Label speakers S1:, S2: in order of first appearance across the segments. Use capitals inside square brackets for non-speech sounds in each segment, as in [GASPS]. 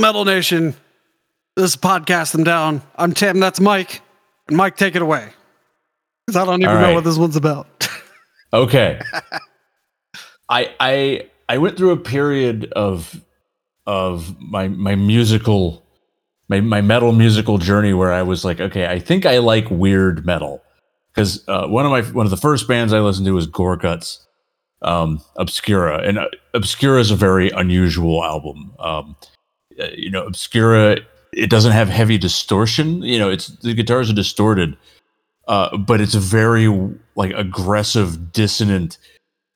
S1: Metal Nation. This is Podcast Them Down. I'm Tim, that's Mike. And Mike, take it away. Because I don't even
S2: All
S1: know what this one's about. [LAUGHS]
S2: Okay. I I I went through a period of of my my musical my my metal musical journey where I was like, okay, I think I like weird metal because uh, one of my one of the first bands I listened to was Gorguts, um, Obscura, and uh, Obscura is a very unusual album. Um, you know, Obscura it doesn't have heavy distortion. You know, it's the guitars are distorted, uh, but it's a very like aggressive, dissonant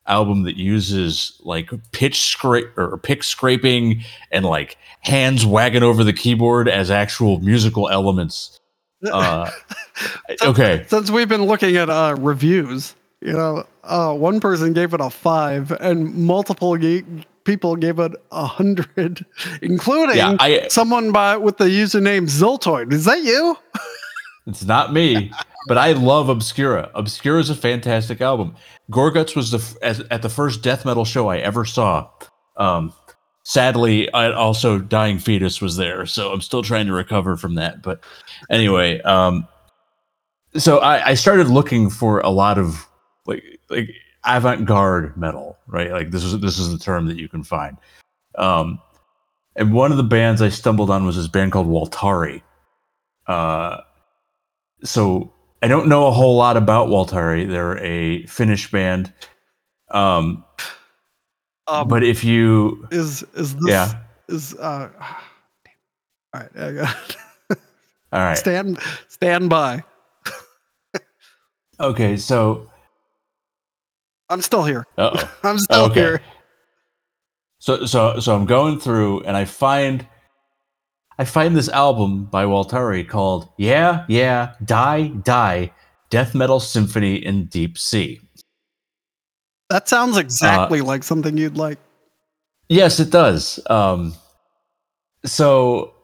S2: album that uses like pitch scrape or pick scraping and like hands wagging over the keyboard as actual musical elements. [LAUGHS] Uh, okay,
S1: Since we've been looking at uh, reviews, you know, uh, one person gave it a five, and multiple ga- people gave it a hundred, [LAUGHS] including
S2: Yeah, I-
S1: someone by with the username Ziltoid. Is that you? [LAUGHS]
S2: it's not me, but I love Obscura. Obscura is a fantastic album. Gorguts was the f- as, at the first death metal show I ever saw. Um, sadly, I also Dying Fetus was there, so I'm still trying to recover from that. But anyway, um, so I, I started looking for a lot of like like avant-garde metal, right? Like this is this is the term that you can find. Um, and one of the bands I stumbled on was this band called Waltari. Uh, so I don't know a whole lot about Waltari. They're a Finnish band. Um,
S1: Um,
S2: but if you,
S1: is is this
S2: yeah,
S1: is uh [SIGHS] all right I got [LAUGHS]
S2: all right,
S1: stand stand by [LAUGHS]
S2: okay. So,
S1: i'm still here
S2: uh [LAUGHS]
S1: i'm still
S2: Okay.
S1: here
S2: So so so I'm going through and I find I find this album by Waltari called Yeah, Yeah, Die, Die, Death Metal Symphony in Deep C.
S1: that sounds exactly
S2: Uh,
S1: like something you'd like
S2: Yes, it does. Um so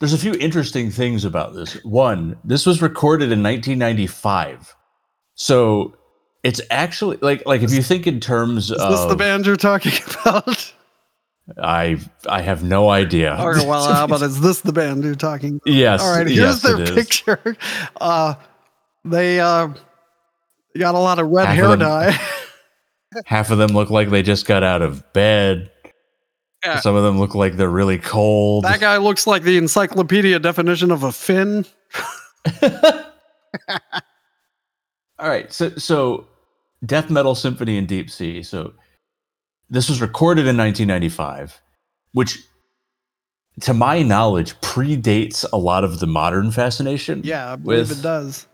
S2: there's a few interesting things about this. One, this was recorded in 1995. So it's actually like like if you think in terms
S1: is
S2: of
S1: this the band you're talking [LAUGHS] about
S2: I I have no idea.
S1: or well how about is this the band you're talking about?
S2: yes.
S1: all right here's
S2: yes,
S1: their picture uh they uh got a lot of red
S2: Half of
S1: hair
S2: them-
S1: dye [LAUGHS]
S2: half of them look like they just got out of bed.
S1: Yeah.
S2: Some of them look like they're really cold.
S1: that guy looks like the encyclopedia definition of a fin [LAUGHS]
S2: All right, so so Death Metal Symphony in Deep C. So this was recorded in 1995, which to my knowledge predates a lot of the modern fascination.
S1: yeah i believe
S2: With-
S1: it does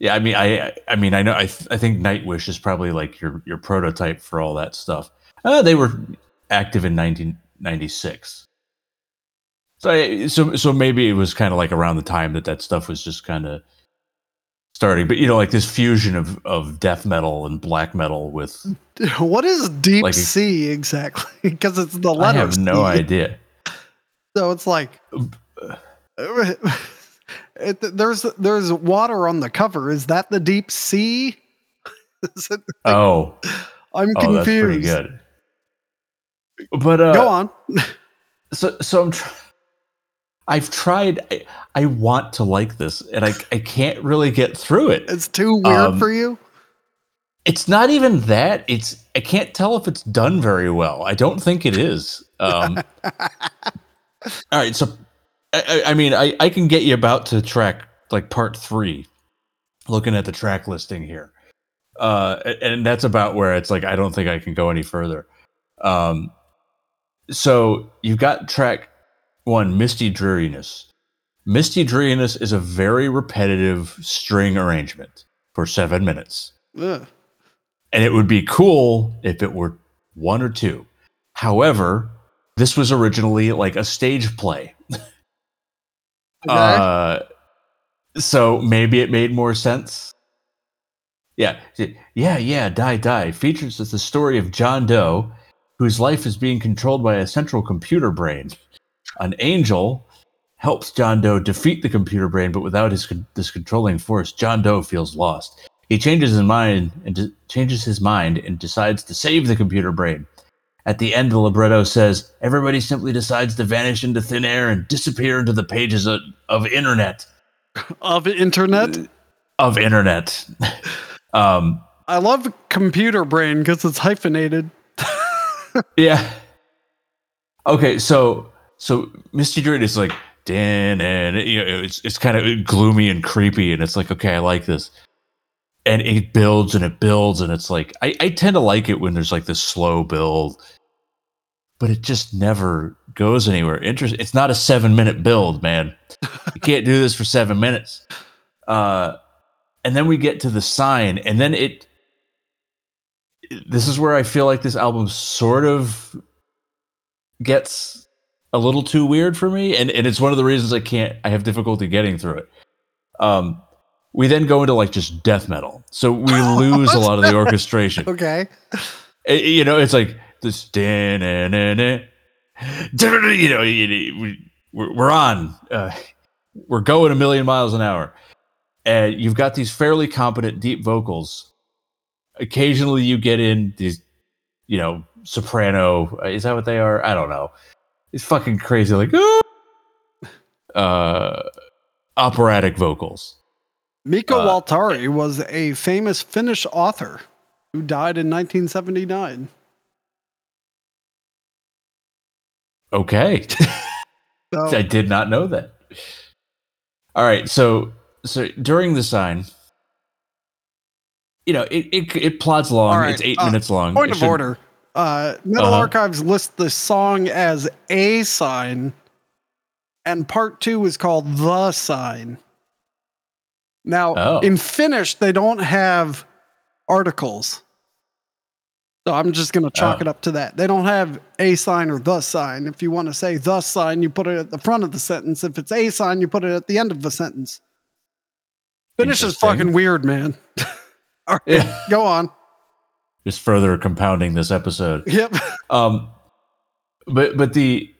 S2: Yeah, I mean, I, I mean, I know, I, th- I think Nightwish is probably like your your prototype for all that stuff. Uh, they were active in 1996, so I, so so maybe it was kind of like around the time that that stuff was just kind of starting. But you know, like this fusion of of death metal and black metal with [LAUGHS]
S1: what is deep
S2: Like
S1: sea exactly [LAUGHS] because it's the letters.
S2: I
S1: letter
S2: have no
S1: C.
S2: idea.
S1: So it's like it, [LAUGHS] there's there's water on the cover. Is that the deep sea? Is it-
S2: Oh,
S1: I'm
S2: oh, that's pretty
S1: confused.
S2: good. But uh,
S1: Go on.
S2: so so I'm tr- I've tried I, I want to like this and I I can't really get through it.
S1: It's too weird
S2: um,
S1: for you.
S2: It's not even that. It's I can't tell if it's done very well. I don't think it is. Um [LAUGHS] All right, so I, I mean I I can get you about to track like part 3 looking at the track listing here. Uh and that's about where it's like I don't think I can go any further. Um so you've got track 1 Misty Dreariness. Misty Dreariness is a very repetitive string arrangement for 7 minutes.
S1: Ugh.
S2: And it would be cool if it were one or two. However, this was originally like a stage play. [LAUGHS]
S1: Okay.
S2: Uh, so maybe it made more sense. Yeah, yeah, yeah. Die, die features is the story of John Doe, whose life is being controlled by a central computer brain. An angel helps John Doe defeat the computer brain, but without his this controlling force, John Doe feels lost. He changes his mind and de- changes his mind and decides to save the computer brain. at the end, the libretto says, "Everybody simply decides to vanish into thin air and disappear into the pages of, of internet
S1: of internet.
S2: of internet." [LAUGHS] um,
S1: I love computer brain because it's hyphenated. [LAUGHS]
S2: yeah. Okay, so so Misty Druid is like, Dan, and you know, it's it's kind of gloomy and creepy, and it's like, okay, I like this. And it builds and it builds, and it's like I, I tend to like it when there's like this slow build, but it just never goes anywhere. Interest. It's not a seven minute build, man. you can't do this for seven minutes. Uh, and then we get to the sign, and then it. This is where I feel like this album sort of gets a little too weird for me, and and it's one of the reasons I can't. I have difficulty getting through it. Um, we then go into like just death metal, so we [LAUGHS] lose a lot of the orchestration.
S1: Okay.
S2: It- you know, it's like this. You know, we we're, we're on. Uh, we're going a million miles an hour, and you've got these fairly competent deep vocals. Occasionally, you get in these, you know, soprano. Is that what they are? I don't know. It's fucking crazy, like "Ah!" uh, operatic vocals.
S1: Mika
S2: Uh,
S1: Waltari was a famous Finnish author who died in 1979.
S2: Okay. [LAUGHS] [LAUGHS]
S1: So,
S2: I did not know that. All right, so so during the sign, you know, it it, it plods long.
S1: Right,
S2: It's eight
S1: uh,
S2: minutes long.
S1: point
S2: It
S1: of
S2: should-
S1: order. Uh, Metal
S2: Uh-huh.
S1: Archives lists the song as a sign, and part two is called the sign. Now,
S2: Oh.
S1: in Finnish, they don't have articles. So I'm just going to chalk
S2: Oh.
S1: it up to that. They don't have a sign or the sign. If you want to say the sign, you put it at the front of the sentence. If it's a sign, you put it at the end of the sentence. Finnish is fucking weird, man. [LAUGHS] All right,
S2: Yeah.
S1: go on.
S2: Just further compounding this episode.
S1: Yep.
S2: Um, but but the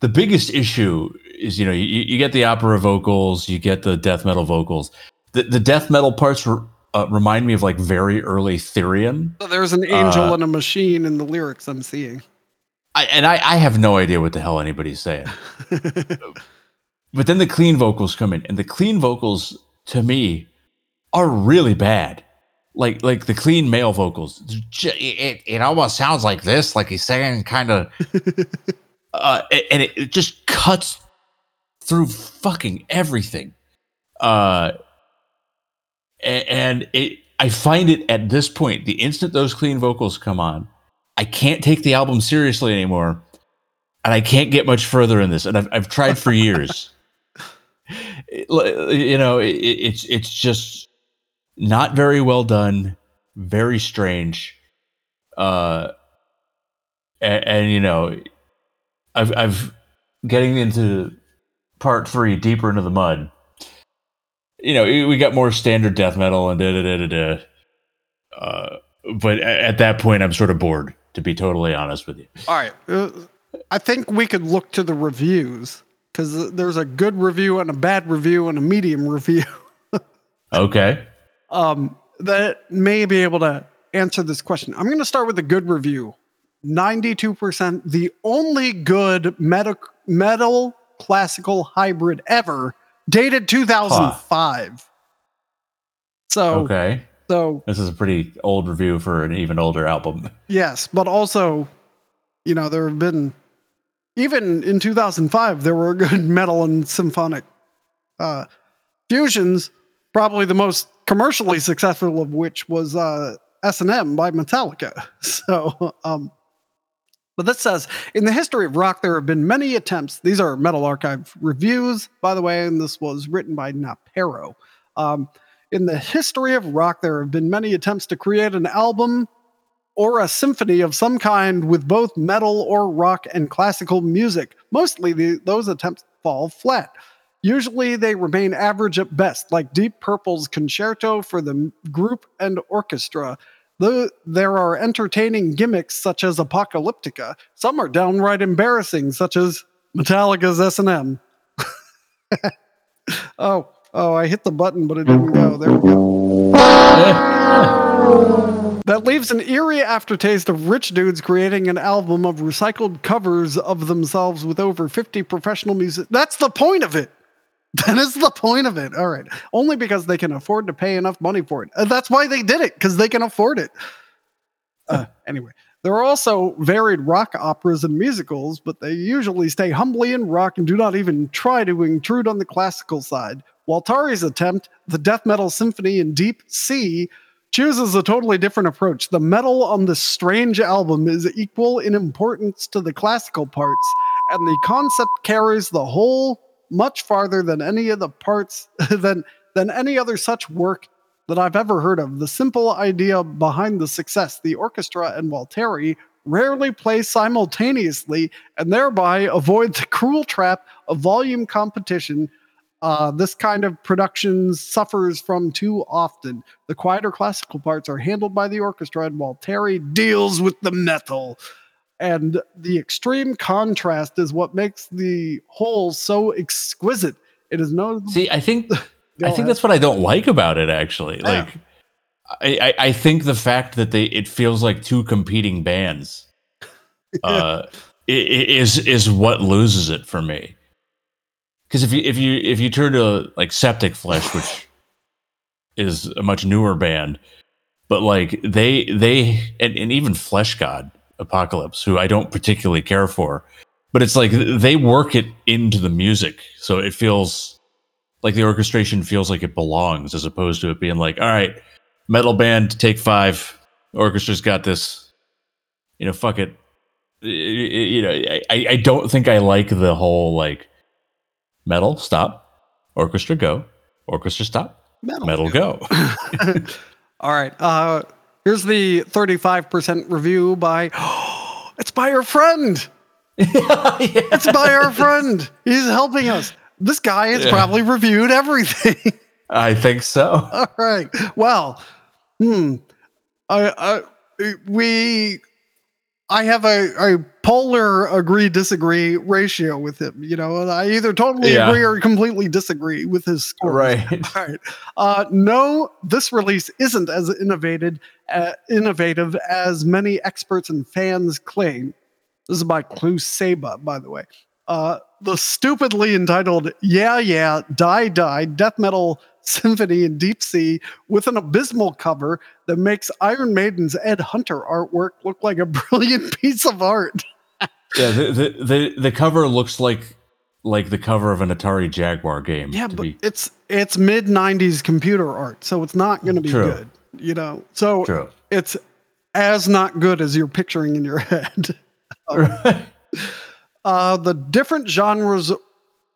S2: the biggest issue is you know you, you get the opera vocals, you get the death metal vocals. The the death metal parts re- uh, remind me of like very early Therion.
S1: So there's an angel
S2: Uh,
S1: and a machine in the lyrics I'm seeing.
S2: I, and I, I have no idea what the hell anybody's saying. [LAUGHS] but then the clean vocals come in, and the clean vocals to me are really bad. Like like the clean male vocals, it, it almost sounds like this, like he's saying kind of, [LAUGHS] uh, and it, it just cuts through fucking everything. Uh, and it, I find it at this point, the instant those clean vocals come on, I can't take the album seriously anymore, and I can't get much further in this. And I've I've tried for years. [LAUGHS] You know, it, it's it's just not very well done, very strange, uh, and, and you know, I've I've getting into part three deeper into the mud. You know, we got more standard death metal and da da da da da. Uh, but at that point, I'm sort of bored, to be totally honest with you.
S1: All right. Uh, I think we could look to the reviews because there's a good review and a bad review and a medium review [LAUGHS]
S2: Okay.
S1: Um, that may be able to answer this question. I'm going to start with a good review. 92%, the only good meta- metal classical hybrid ever, dated 2005. So,
S2: Okay.
S1: so
S2: This is a pretty old review for an even older album. [LAUGHS]
S1: Yes, but also, you know, there have been even in 2005 there were [LAUGHS] good metal and symphonic uh, fusions. Probably the most commercially successful of which was uh, S&M by Metallica. [LAUGHS] So, um, but this says in the history of rock there have been many attempts. These are Metal Archive reviews, by the way, and this was written by Napero. Um, in the history of rock, there have been many attempts to create an album or a symphony of some kind with both metal or rock and classical music. Mostly the, those attempts fall flat. Usually they remain average at best, like Deep Purple's concerto for the group and orchestra. Though there are entertaining gimmicks such as Apocalyptica, some are downright embarrassing, such as Metallica's S&M. [LAUGHS] oh, oh, I hit the button, but it didn't go. There we go. [LAUGHS] that leaves an eerie aftertaste of rich dudes creating an album of recycled covers of themselves with over 50 professional music. That's the point of it. [LAUGHS] That is the point of it. All right. Only because they can afford to pay enough money for it. And that's why they did it, because they can afford it. Uh, [LAUGHS] anyway, there are also varied rock operas and musicals, but they usually stay humbly in rock and do not even try to intrude on the classical side. Waltari's attempt, the death metal symphony in Deep C, chooses a totally different approach. The metal on this strange album is equal in importance to the classical parts, and the concept carries the whole much farther than any of the parts [LAUGHS] than than any other such work that I've ever heard of. The simple idea behind the success, the orchestra and Waltari rarely play simultaneously and thereby avoid the cruel trap of volume competition uh, this kind of production suffers from too often. The quieter classical parts are handled by the orchestra, and Waltari deals with the metal. And the extreme contrast is what makes the whole so exquisite. It is no.
S2: See, I think, [LAUGHS] I think that's what I don't like about it. Actually,
S1: Yeah.
S2: like, I, I, I think the fact that they it feels like two competing bands, [LAUGHS] uh, is is what loses it for me. Because if you if you if you turn to like Septic Flesh, which [LAUGHS] is a much newer band, but like they they and, and even Fleshgod Apocalypse, who I don't particularly care for, but it's like they work it into the music, so it feels like the orchestration feels like it belongs, as opposed to it being like, all right, metal band, take five, orchestra's got this, you know, fuck it, you know, I I don't think I like the whole like metal stop, orchestra go, orchestra stop,
S1: Metal.
S2: metal go. [LAUGHS]
S1: All right. Uh, here's the 35% review by. [GASPS] it's by our friend. [LAUGHS] It's by our friend. He's helping us. This guy has
S2: Yeah.
S1: probably reviewed everything. [LAUGHS]
S2: I think so.
S1: All right. Well, hmm. I, I, we, I have a, a polar agree disagree ratio with him. You know, I either totally
S2: Yeah.
S1: agree or completely disagree with his score.
S2: Right. [LAUGHS]
S1: All right. Uh, no, this release isn't as innovative, uh, innovative as many experts and fans claim. This is by kluseba, by the way. Uh, the stupidly entitled "Yeah Yeah Die Die" death metal symphony in deep C with an abysmal cover that makes Iron Maiden's Ed Hunter artwork look like a [LAUGHS] brilliant piece of art.
S2: Yeah, the, the the the cover looks like like the cover of an Atari Jaguar game.
S1: Yeah, but
S2: be
S1: it's it's mid '90s computer art, so it's not going to be
S2: True.
S1: good. You know, so
S2: true.
S1: it's as not good as you're picturing in your [LAUGHS] head. [LAUGHS] Uh, the different genres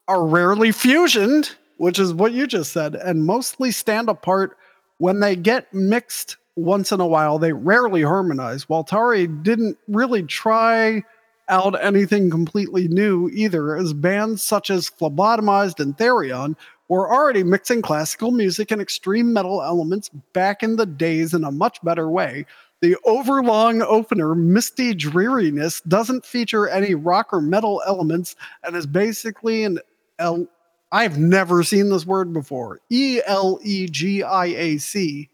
S1: are rarely fusioned, which is what you just said, and mostly stand apart when they get mixed once in a while. They rarely harmonize. Waltari didn't really try out anything completely new either, as bands such as Phlebotomized and Therion were already mixing classical music and extreme metal elements back in the days in a much better way. The overlong opener, Misty Dreariness, doesn't feature any rock or metal elements and is basically an. I've never seen this word before. E L E G I A C.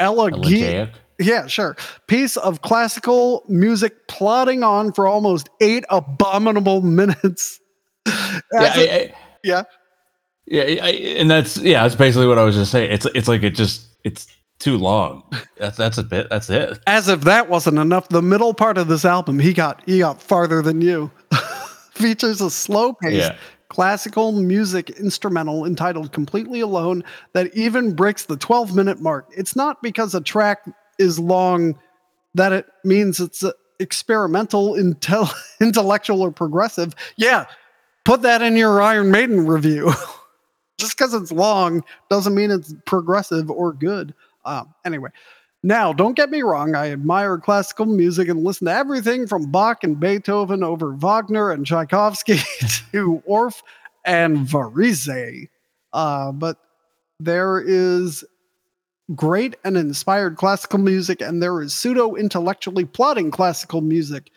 S1: Elegiac. Yeah, sure. Piece of classical music plodding on for almost eight abominable [LAUGHS] minutes.
S2: Yeah,
S1: As
S2: I, I,
S1: yeah.
S2: yeah, I, and that's yeah, that's basically what I was just saying. It's it's like it just it's too long. That's that's a bit. That's it.
S1: As if that wasn't enough, the middle part of this album, he got he got farther than you. [LAUGHS] Features a slow pace,
S2: Yeah.
S1: Classical music instrumental entitled Completely Alone that even breaks the 12 minute mark. It's not because a track is long that it means it's uh, experimental, intel- [LAUGHS] intellectual, or progressive. Yeah, put that in your Iron Maiden review. [LAUGHS] Just because it's long doesn't mean it's progressive or good. Um, anyway, now don't get me wrong. I admire classical music and listen to everything from Bach and Beethoven over Wagner and Tchaikovsky [LAUGHS] to Orff and Varese. Uh, but there is great and inspired classical music, and there is pseudo intellectually plotting classical music.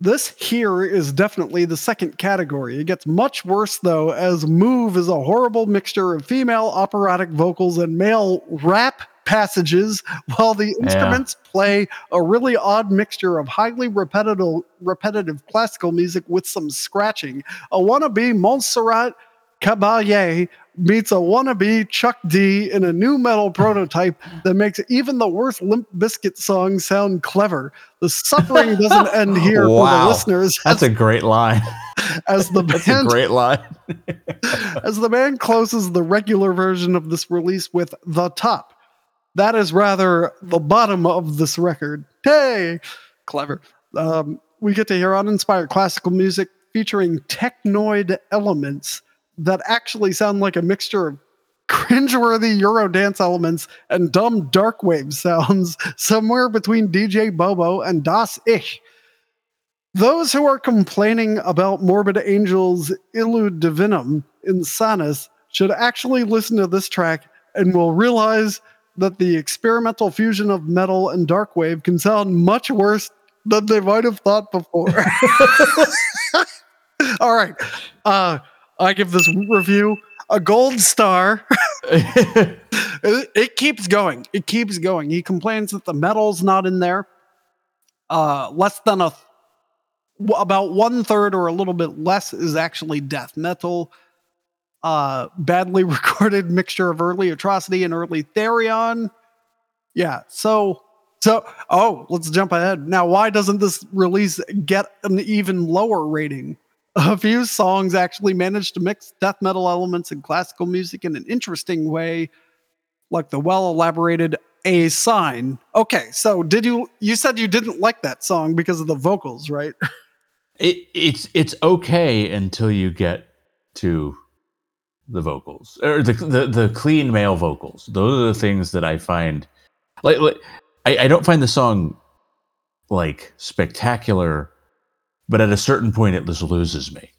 S1: This here is definitely the second category. It gets much worse though, as Move is a horrible mixture of female operatic vocals and male rap passages while the instruments play a really odd mixture of highly repetitive repetitive classical music with some scratching. A wannabe Montserrat Caballé meets a wannabe Chuck D in a nu metal prototype that makes even the worst Limp Bizkit song sound clever. The suffering [LAUGHS] doesn't end here for the listeners
S2: That's a great line.
S1: as the [LAUGHS]
S2: That's a great line. [LAUGHS]
S1: as the band closes the regular version of this release with the top. That is rather the bottom of this record. Hey, clever. Um, we get to hear uninspired classical music featuring technoid elements that actually sound like a mixture of cringeworthy Eurodance elements and dumb darkwave sounds [LAUGHS] somewhere between DJ Bobo and Das Ich. Those who are complaining about Morbid Angel's Illud Divinum Insanus should actually listen to this track and will realize that the experimental fusion of metal and darkwave can sound much worse than they might have thought before. [LAUGHS] All right. Uh, I give this review a gold star. it, [LAUGHS] it keeps going. It keeps going. He complains that the metal's not in there. Uh, less than a w- about one third or a little bit less is actually death metal. Uh, badly [LAUGHS] recorded mixture of early atrocity and early therion. Yeah. So so oh, let's jump ahead. Now, why doesn't this release get an even lower rating? A few songs actually managed to mix death metal elements and classical music in an interesting way, like the well elaborated A Sign. Okay, so did you you said you didn't like that song because of the vocals, right? [LAUGHS]
S2: it, it's it's okay until you get to the vocals or the, the the clean male vocals. Those are the things that I find like, like I, I don't find the song like spectacular, but at a certain point it just loses me.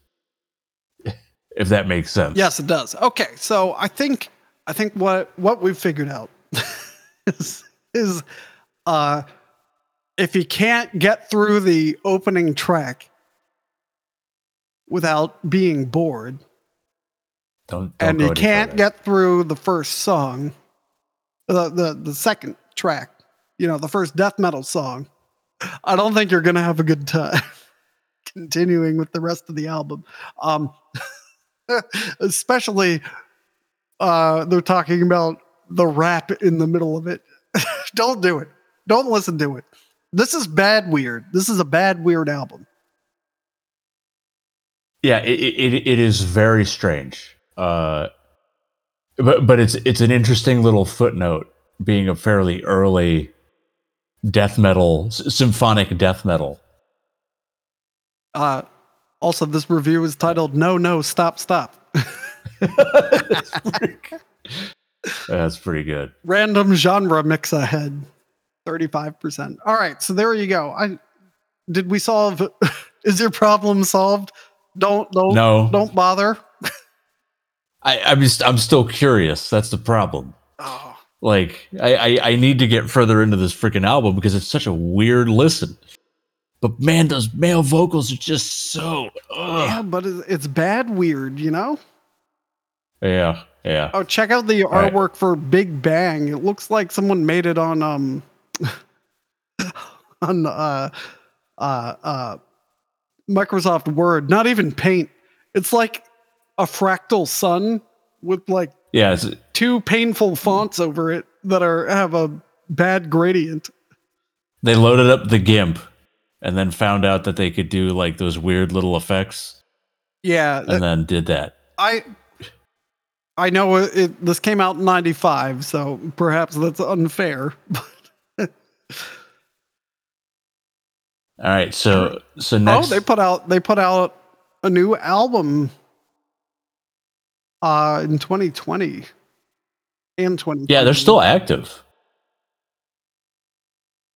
S2: [LAUGHS] if that makes sense.
S1: Yes, it does. Okay, so I think I think what what we've figured out [LAUGHS] is is uh if you can't get through the opening track without being bored,
S2: Don't, don't
S1: and you can't
S2: further.
S1: get through the first song, the the the second track, you know, the first death metal song, I don't think you're gonna have a good time [LAUGHS] continuing with the rest of the album. Um, [LAUGHS] especially, uh, they're talking about the rap in the middle of it. [LAUGHS] don't do it. Don't listen to it. This is bad weird. This is a bad weird album.
S2: Yeah, it, it it is very strange. Uh, but but it's it's an interesting little footnote, being a fairly early death metal symphonic death metal.
S1: Uh, also, this review is titled "No, No, Stop, Stop." [LAUGHS]
S2: That's pretty good.
S1: random genre mix ahead 35% all right so there you go i did we solve [LAUGHS] is your problem solved don't don't
S2: No,
S1: don't bother [LAUGHS]
S2: I I'm just I'm still curious. That's the problem.
S1: oh,
S2: Like I, I I need to get further into this freaking album because it's such a weird listen. But man, those male vocals are just so.
S1: yeah but it's, bad weird you know
S2: Yeah, yeah.
S1: oh check out the
S2: Right.
S1: artwork for big bang it looks like someone made it on um [LAUGHS] on uh uh uh microsoft word not even paint it's like a fractal sun with like
S2: Yeah, it's,
S1: two painful fonts over it that are have a bad gradient.
S2: they loaded up the GIMP and then found out that they could do like those weird little effects
S1: Yeah,
S2: and then did that.
S1: I I know it, it. This came out in '95, so perhaps that's unfair. [LAUGHS]
S2: All right, so so
S1: oh, they put out they put out a new album uh in 2020 and 20.
S2: Yeah, they're still active.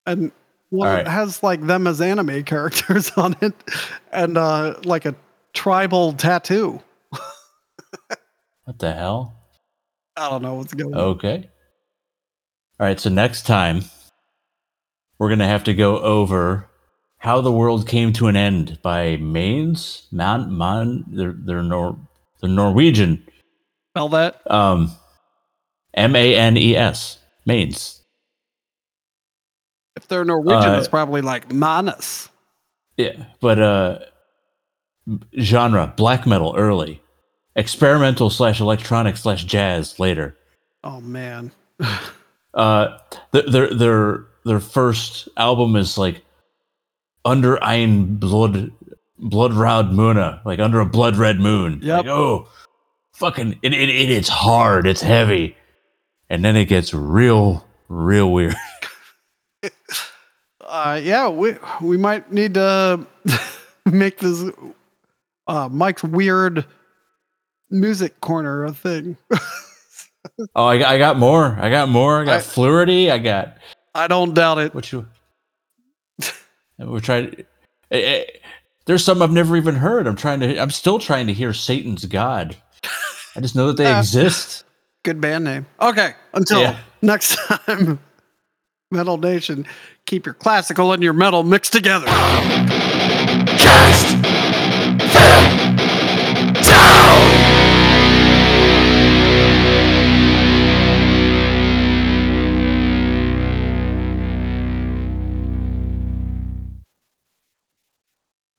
S1: and well,
S2: All
S1: it has like them as anime [LAUGHS] characters on it, and uh like a tribal tattoo.
S2: What the hell?
S1: I don't know what's going on.
S2: Okay. All right, so next time we're to have to go over How the World Came to an End by Manes, Man, Man, they're, they're, Nor, they're Norwegian,
S1: Spell that.
S2: um, M A N E S, Manes.
S1: If they're Norwegian,
S2: Uh,
S1: it's probably like Manus.
S2: Yeah, but uh, genre black metal early, experimental slash electronic slash jazz later.
S1: Oh man. [LAUGHS]
S2: Uh, th- their their their first album is like under ein blood blood round moona, like under a blood red moon.
S1: Yep.
S2: Like, oh, fucking it, it, it it's hard, it's heavy, and then it gets real real weird. [LAUGHS]
S1: Uh, yeah, we we might need to [LAUGHS] make this uh, Mike's weird music corner a thing. [LAUGHS]
S2: Oh, I, got- I got more. I got more. I got
S1: I-
S2: Fluidity. I got
S1: I don't doubt it.
S2: what you. We're trying. eh, eh, there's some I've never even heard. I'm trying to. I'm still trying to hear Satan's God. I just know that they
S1: Ah.
S2: exist.
S1: Good band name. Okay, until
S2: Yeah. [LAUGHS]
S1: next time, Metal Nation, keep your classical and your metal mixed together.
S2: Cast.